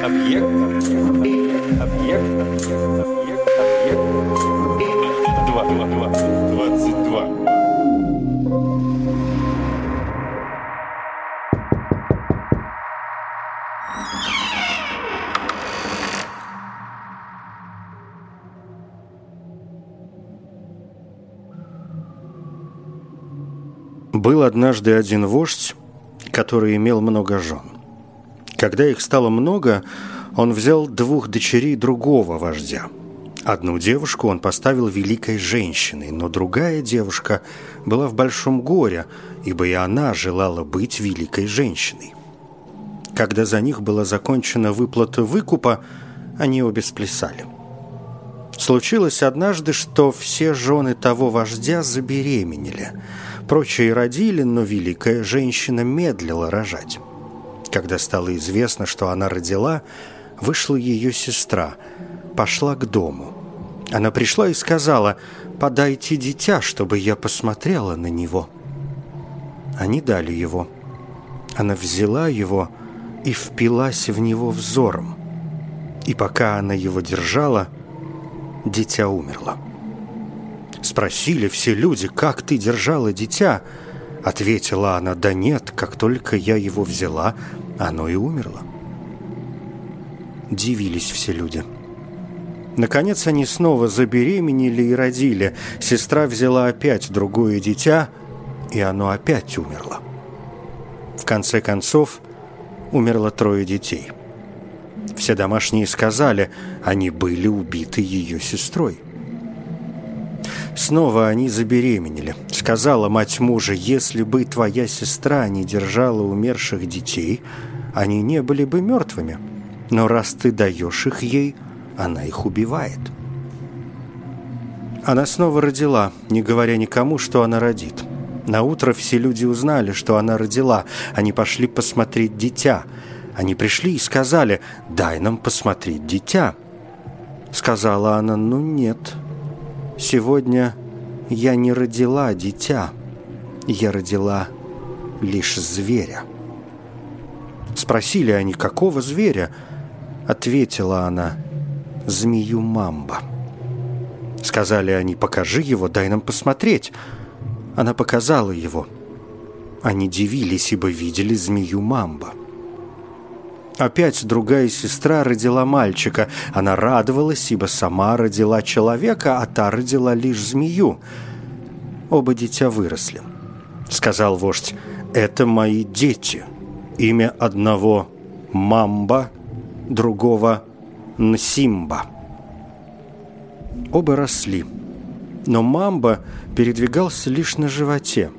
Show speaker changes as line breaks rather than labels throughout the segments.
Объект. Объект. Объект. Объект. Объект. Два. Два. Два. Двадцать два.
Был однажды один вождь, который имел много жен. Когда их стало много, он взял двух дочерей другого вождя. Одну девушку он поставил великой женщиной, но другая девушка была в большом горе, ибо и она желала быть великой женщиной. Когда за них была закончена выплата выкупа, они обе сплясали. Случилось однажды, что все жены того вождя забеременели. Прочие родили, но великая женщина медлила рожать. Когда стало известно, что она родила, вышла ее сестра, пошла к дому. Она пришла и сказала, «Подайте дитя, чтобы я посмотрела на него». Они дали его. Она взяла его и впилась в него взором. И пока она его держала, дитя умерло. Спросили все люди, как ты держала дитя? Ответила она, да нет, как только я его взяла, оно и умерло. Дивились все люди. Наконец они снова забеременели и родили. Сестра взяла опять другое дитя, и оно опять умерло. В конце концов, умерло трое детей. Все домашние сказали, они были убиты ее сестрой. Снова они забеременели. Сказала мать мужа, если бы твоя сестра не держала умерших детей, они не были бы мертвыми. Но раз ты даешь их ей, она их убивает. Она снова родила, не говоря никому, что она родит. На утро все люди узнали, что она родила. Они пошли посмотреть дитя. Они пришли и сказали, дай нам посмотреть дитя. Сказала она, ну нет, сегодня я не родила дитя, я родила лишь зверя. Спросили они, какого зверя? Ответила она, змею мамба. Сказали они, покажи его, дай нам посмотреть. Она показала его. Они дивились, ибо видели змею мамба. Опять другая сестра родила мальчика. Она радовалась, ибо сама родила человека, а та родила лишь змею. Оба дитя выросли. Сказал вождь, это мои дети. Имя одного Мамба, другого Нсимба. Оба росли. Но Мамба передвигался лишь на животе.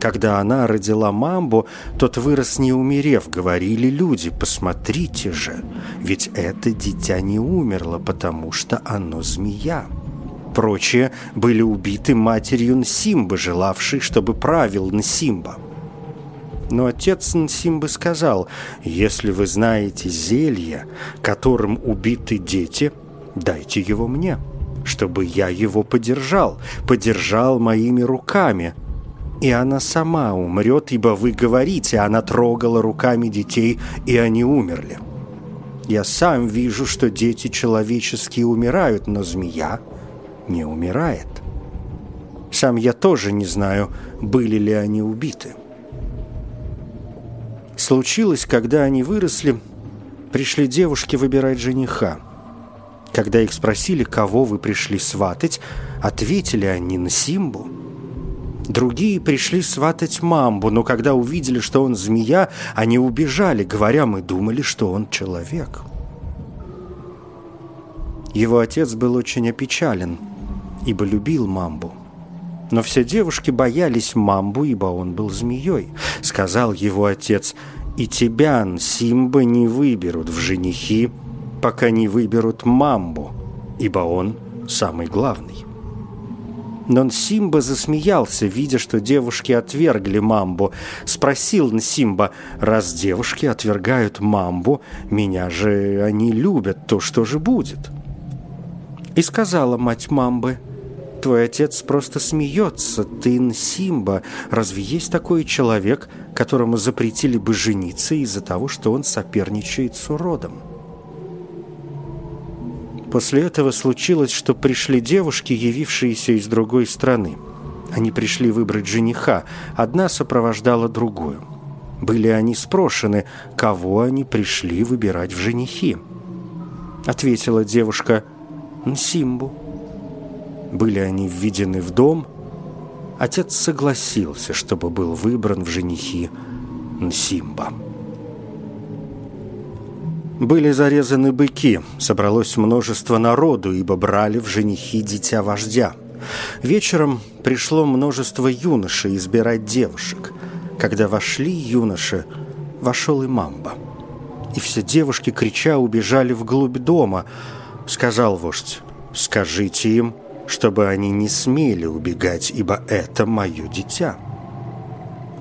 Когда она родила мамбу, тот вырос не умерев, говорили люди, посмотрите же, ведь это дитя не умерло, потому что оно змея. Прочие были убиты матерью Нсимбы, желавшей, чтобы правил Нсимба. Но отец Нсимбы сказал, если вы знаете зелье, которым убиты дети, дайте его мне, чтобы я его подержал, подержал моими руками, и она сама умрет, ибо вы говорите, она трогала руками детей, и они умерли. Я сам вижу, что дети человеческие умирают, но змея не умирает. Сам я тоже не знаю, были ли они убиты. Случилось, когда они выросли, пришли девушки выбирать жениха. Когда их спросили, кого вы пришли сватать, ответили они на Симбу – Другие пришли сватать мамбу, но когда увидели, что он змея, они убежали, говоря, мы думали, что он человек. Его отец был очень опечален, ибо любил мамбу. Но все девушки боялись мамбу, ибо он был змеей. Сказал его отец, и тебя, Симба, не выберут в женихи, пока не выберут мамбу, ибо он самый главный. Но Нсимба засмеялся, видя, что девушки отвергли мамбу. Спросил Нсимба, раз девушки отвергают мамбу, меня же они любят, то что же будет? И сказала мать мамбы, твой отец просто смеется, ты Нсимба. Разве есть такой человек, которому запретили бы жениться из-за того, что он соперничает с уродом? После этого случилось, что пришли девушки, явившиеся из другой страны. Они пришли выбрать жениха, одна сопровождала другую. Были они спрошены, кого они пришли выбирать в женихи. Ответила девушка «Нсимбу». Были они введены в дом. Отец согласился, чтобы был выбран в женихи Нсимба. Были зарезаны быки, собралось множество народу, ибо брали в женихи дитя вождя. Вечером пришло множество юношей избирать девушек. Когда вошли юноши, вошел и мамба. И все девушки, крича, убежали вглубь дома. Сказал вождь, скажите им, чтобы они не смели убегать, ибо это мое дитя.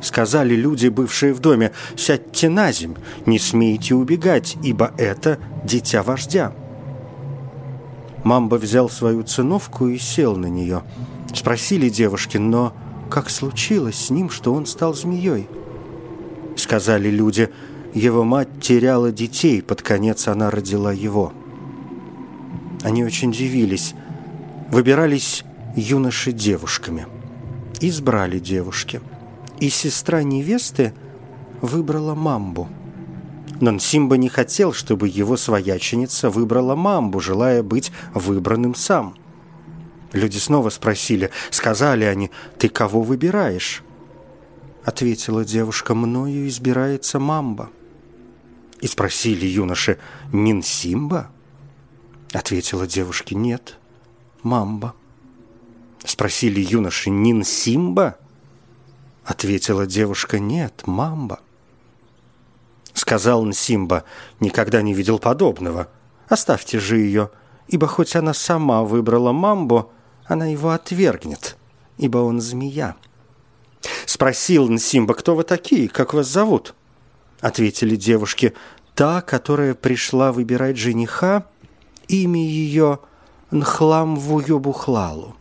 Сказали люди, бывшие в доме, «Сядьте на земь, не смейте убегать, ибо это дитя вождя». Мамба взял свою циновку и сел на нее. Спросили девушки, но как случилось с ним, что он стал змеей? Сказали люди, его мать теряла детей, под конец она родила его. Они очень дивились. Выбирались юноши девушками. Избрали девушки – и сестра невесты выбрала мамбу. Но Нсимба не хотел, чтобы его свояченица выбрала мамбу, желая быть выбранным сам. Люди снова спросили, сказали они, «Ты кого выбираешь?» Ответила девушка, «Мною избирается мамба». И спросили юноши, «Нинсимба?» Ответила девушке, «Нет, мамба». Спросили юноши, «Нинсимба?» Ответила девушка, нет, мамба. Сказал Нсимба, никогда не видел подобного. Оставьте же ее, ибо хоть она сама выбрала мамбу, она его отвергнет, ибо он змея. Спросил Нсимба, кто вы такие, как вас зовут? Ответили девушки, та, которая пришла выбирать жениха, имя ее Нхлам Вуёбухлалу.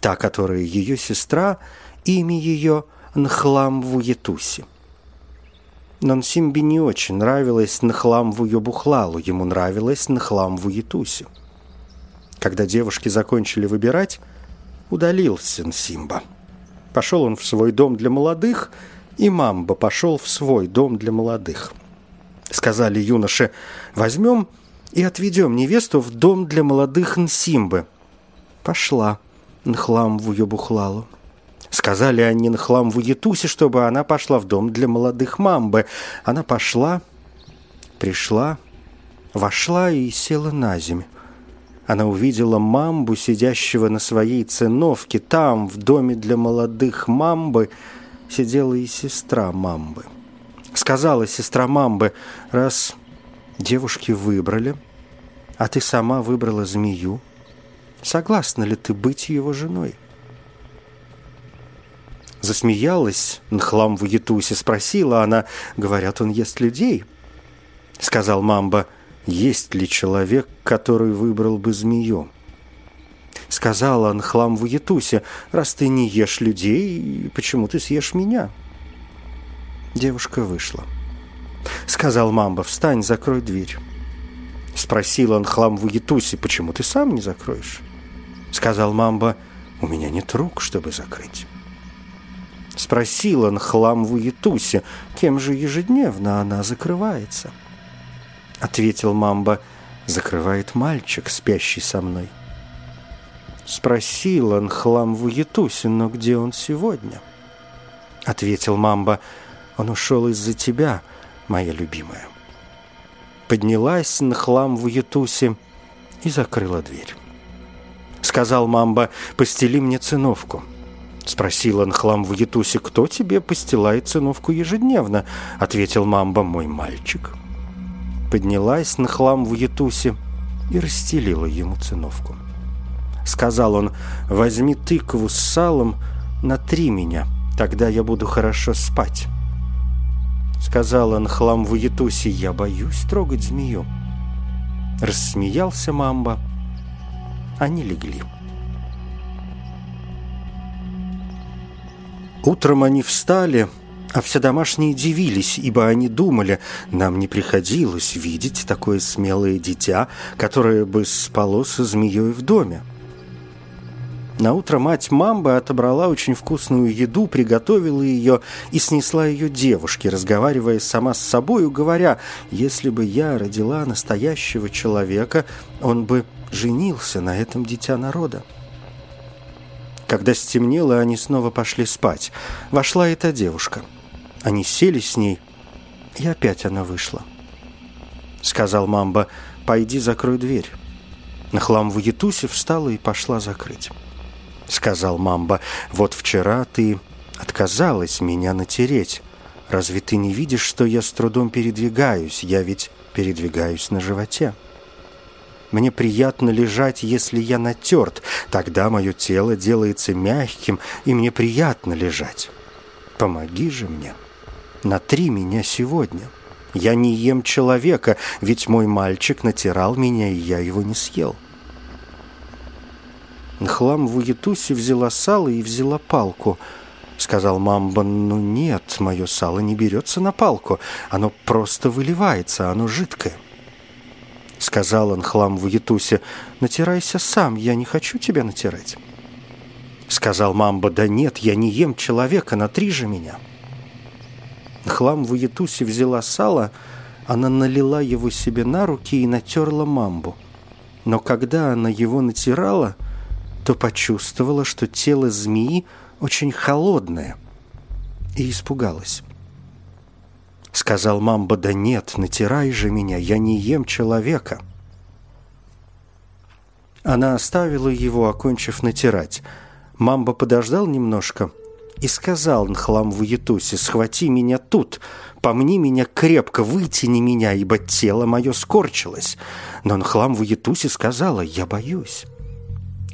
Та, которая ее сестра, имя ее – Нхлам в Уетусе. Но Нсимби не очень нравилось Нхлам в Уебухлалу, ему нравилось Нхлам в Уетусе. Когда девушки закончили выбирать, удалился Нсимба. Пошел он в свой дом для молодых, и Мамба пошел в свой дом для молодых. Сказали юноше, возьмем и отведем невесту в дом для молодых Нсимбы. Пошла Нхлам в Уебухлалу. Сказали они на хлам в Уетусе, чтобы она пошла в дом для молодых мамбы. Она пошла, пришла, вошла и села на землю. Она увидела мамбу, сидящего на своей циновке. Там, в доме для молодых мамбы, сидела и сестра мамбы. Сказала сестра мамбы, раз девушки выбрали, а ты сама выбрала змею, согласна ли ты быть его женой? Засмеялась Нхлам в Ятусе, спросила она, говорят, он ест людей. Сказал Мамба, есть ли человек, который выбрал бы змею? Сказала Нхлам в Ятусе, раз ты не ешь людей, почему ты съешь меня? Девушка вышла. Сказал Мамба, встань, закрой дверь. Спросил он хлам в Ятусе, почему ты сам не закроешь? Сказал Мамба, у меня нет рук, чтобы закрыть. Спросил он хлам в Уетусе, кем же ежедневно она закрывается. Ответил Мамба, закрывает мальчик, спящий со мной. Спросил он хлам в Уетусе, но где он сегодня? Ответил Мамба, он ушел из-за тебя, моя любимая. Поднялась на хлам в Уетусе и закрыла дверь. Сказал Мамба, постели мне циновку. Спросил Анхлам в Ятусе, кто тебе постилает циновку ежедневно? Ответил Мамба, мой мальчик. Поднялась Нхлам в Ятусе и расстелила ему циновку. Сказал он, возьми тыкву с салом, натри меня, тогда я буду хорошо спать. Сказал Анхлам в Ятусе, я боюсь трогать змею. Рассмеялся Мамба. Они легли. Утром они встали, А все домашние дивились, ибо они думали, нам не приходилось видеть такое смелое дитя, которое бы спало со змеей в доме. На утро мать Мамбы отобрала очень вкусную еду, приготовила ее и снесла ее девушке, разговаривая сама с собою, говоря, «Если бы я родила настоящего человека, он бы женился на этом дитя народа». Когда стемнело, они снова пошли спать. Вошла эта девушка – они сели с ней, и опять она вышла. Сказал Мамба, пойди закрой дверь. Нахлам в Ятусе встала и пошла закрыть. Сказал Мамба, вот вчера ты отказалась меня натереть. Разве ты не видишь, что я с трудом передвигаюсь? Я ведь передвигаюсь на животе. Мне приятно лежать, если я натерт. Тогда мое тело делается мягким, и мне приятно лежать. Помоги же мне». Натри меня сегодня. Я не ем человека, ведь мой мальчик натирал меня, и я его не съел. Нхлам в Уетусе взяла сало и взяла палку. Сказал Мамба, ну нет, мое сало не берется на палку. Оно просто выливается, оно жидкое. Сказал Нхлам в Уетусе, натирайся сам, я не хочу тебя натирать. Сказал Мамба, да нет, я не ем человека, натри же меня. — Хлам в Уетусе взяла сало, она налила его себе на руки и натерла мамбу. Но когда она его натирала, то почувствовала, что тело змеи очень холодное, и испугалась. Сказал мамба, да нет, натирай же меня, я не ем человека. Она оставила его, окончив натирать. Мамба подождал немножко – и сказал Нхлам в Ятусе, «Схвати меня тут, помни меня крепко, вытяни меня, ибо тело мое скорчилось». Но Нхлам в Ятусе сказала, «Я боюсь».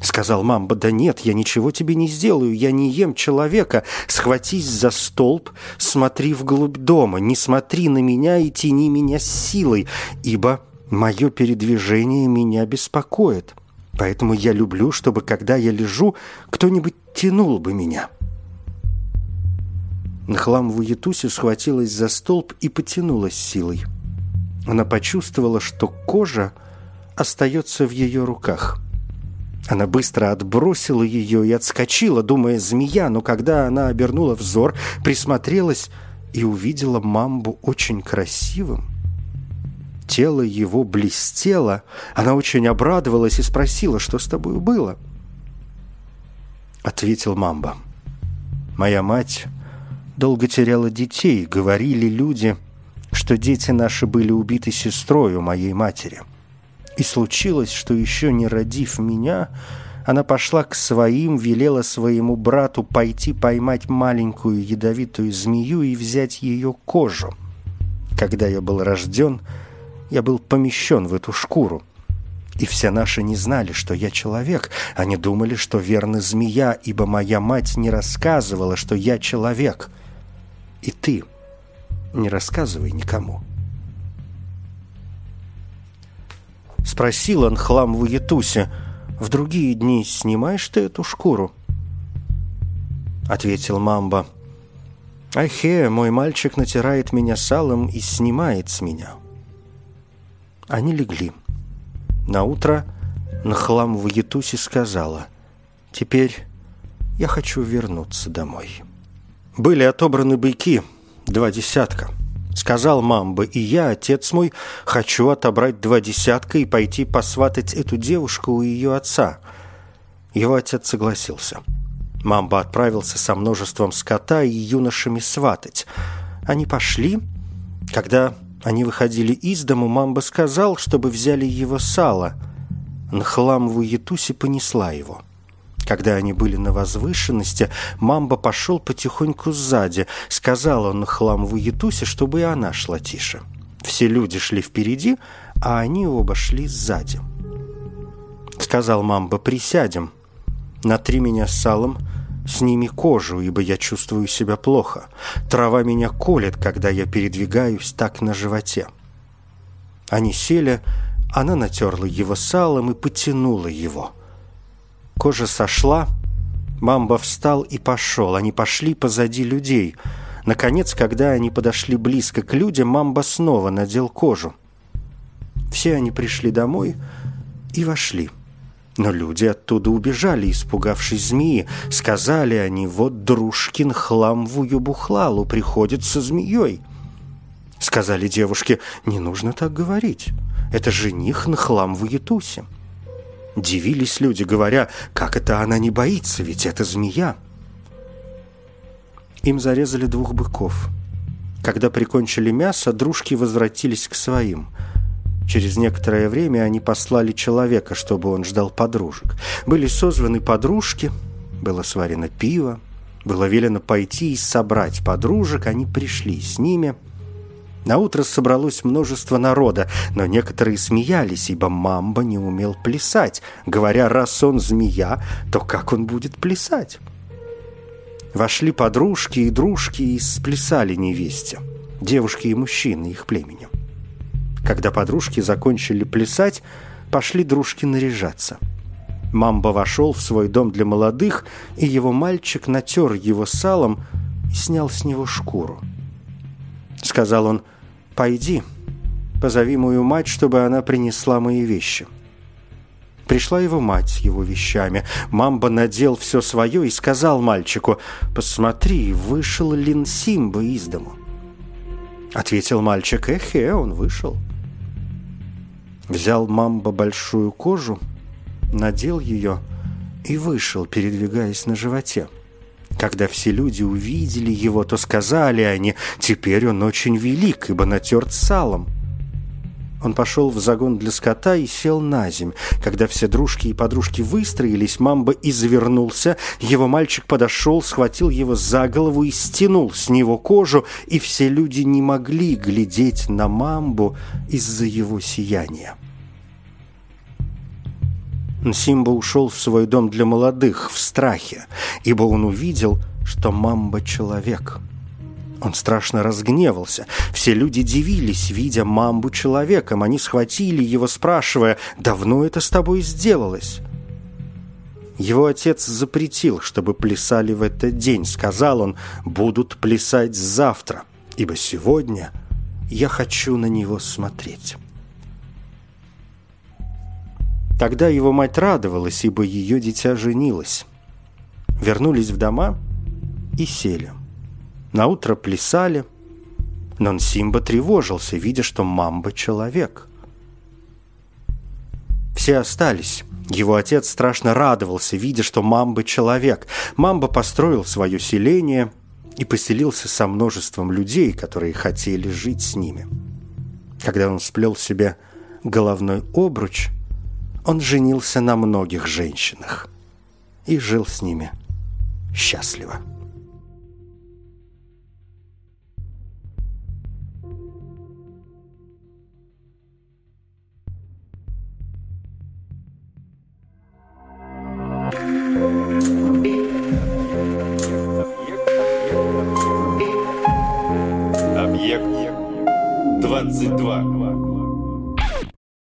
Сказал Мамба, «Да нет, я ничего тебе не сделаю, я не ем человека. Схватись за столб, смотри вглубь дома, не смотри на меня и тяни меня силой, ибо мое передвижение меня беспокоит. Поэтому я люблю, чтобы, когда я лежу, кто-нибудь тянул бы меня». Нхлам в Уетусе схватилась за столб и потянулась силой. Она почувствовала, что кожа остается в ее руках. Она быстро отбросила ее и отскочила, думая «змея», но когда она обернула взор, присмотрелась и увидела мамбу очень красивым. Тело его блестело, она очень обрадовалась и спросила, что с тобой было. Ответил мамба. «Моя мать долго теряла детей. Говорили люди, что дети наши были убиты сестрой у моей матери. И случилось, что еще не родив меня, она пошла к своим, велела своему брату пойти поймать маленькую ядовитую змею и взять ее кожу. Когда я был рожден, я был помещен в эту шкуру. И все наши не знали, что я человек. Они думали, что верно змея, ибо моя мать не рассказывала, что я человек — и ты не рассказывай никому. Спросил он хлам в Ятусе, в другие дни снимаешь ты эту шкуру? Ответил Мамба, Ахе, мой мальчик натирает меня салом и снимает с меня. Они легли. На утро Нахлам в Ятусе сказала, «Теперь я хочу вернуться домой». Были отобраны быки, два десятка. Сказал Мамба, и я, отец мой, хочу отобрать два десятка и пойти посватать эту девушку у ее отца. Его отец согласился. Мамба отправился со множеством скота и юношами сватать. Они пошли. Когда они выходили из дому, Мамба сказал, чтобы взяли его сало. Нхламову Ятуси понесла его. — когда они были на возвышенности, Мамба пошел потихоньку сзади. Сказал он хламову Ятусе, чтобы и она шла тише. Все люди шли впереди, а они оба шли сзади. Сказал Мамба, присядем. Натри меня салом, сними кожу, ибо я чувствую себя плохо. Трава меня колет, когда я передвигаюсь так на животе. Они сели, она натерла его салом и потянула его – Кожа сошла, Мамба встал и пошел. Они пошли позади людей. Наконец, когда они подошли близко к людям, Мамба снова надел кожу. Все они пришли домой и вошли. Но люди оттуда убежали, испугавшись змеи. Сказали они, вот дружкин хлам в Уюбухлалу приходит со змеей. Сказали девушке, не нужно так говорить. Это жених на хлам в Уетусе. Дивились люди, говоря, как это она не боится, ведь это змея. Им зарезали двух быков. Когда прикончили мясо, дружки возвратились к своим. Через некоторое время они послали человека, чтобы он ждал подружек. Были созваны подружки, было сварено пиво, было велено пойти и собрать подружек, они пришли с ними – на утро собралось множество народа, но некоторые смеялись, ибо Мамба не умел плясать, говоря, раз он змея, то как он будет плясать? Вошли подружки и дружки и сплясали невесте, девушки и мужчины их племени. Когда подружки закончили плясать, пошли дружки наряжаться. Мамба вошел в свой дом для молодых, и его мальчик натер его салом и снял с него шкуру. Сказал он, «Пойди, позови мою мать, чтобы она принесла мои вещи». Пришла его мать с его вещами. Мамба надел все свое и сказал мальчику, «Посмотри, вышел Лин Симба из дому». Ответил мальчик, «Эхе, он вышел». Взял Мамба большую кожу, надел ее и вышел, передвигаясь на животе. Когда все люди увидели его, то сказали они, «Теперь он очень велик, ибо натерт салом». Он пошел в загон для скота и сел на земь. Когда все дружки и подружки выстроились, Мамба извернулся. Его мальчик подошел, схватил его за голову и стянул с него кожу, и все люди не могли глядеть на Мамбу из-за его сияния. Симба ушел в свой дом для молодых в страхе, ибо он увидел, что Мамба — человек. Он страшно разгневался. Все люди дивились, видя Мамбу человеком. Они схватили его, спрашивая, «Давно это с тобой сделалось?» Его отец запретил, чтобы плясали в этот день. Сказал он, «Будут плясать завтра, ибо сегодня я хочу на него смотреть». Тогда его мать радовалась, ибо ее дитя женилось. Вернулись в дома и сели. На утро плясали, но Симба тревожился, видя, что Мамба человек. Все остались. Его отец страшно радовался, видя, что Мамба человек. Мамба построил свое селение и поселился со множеством людей, которые хотели жить с ними. Когда он сплел себе головной обруч – он женился на многих женщинах и жил с ними счастливо.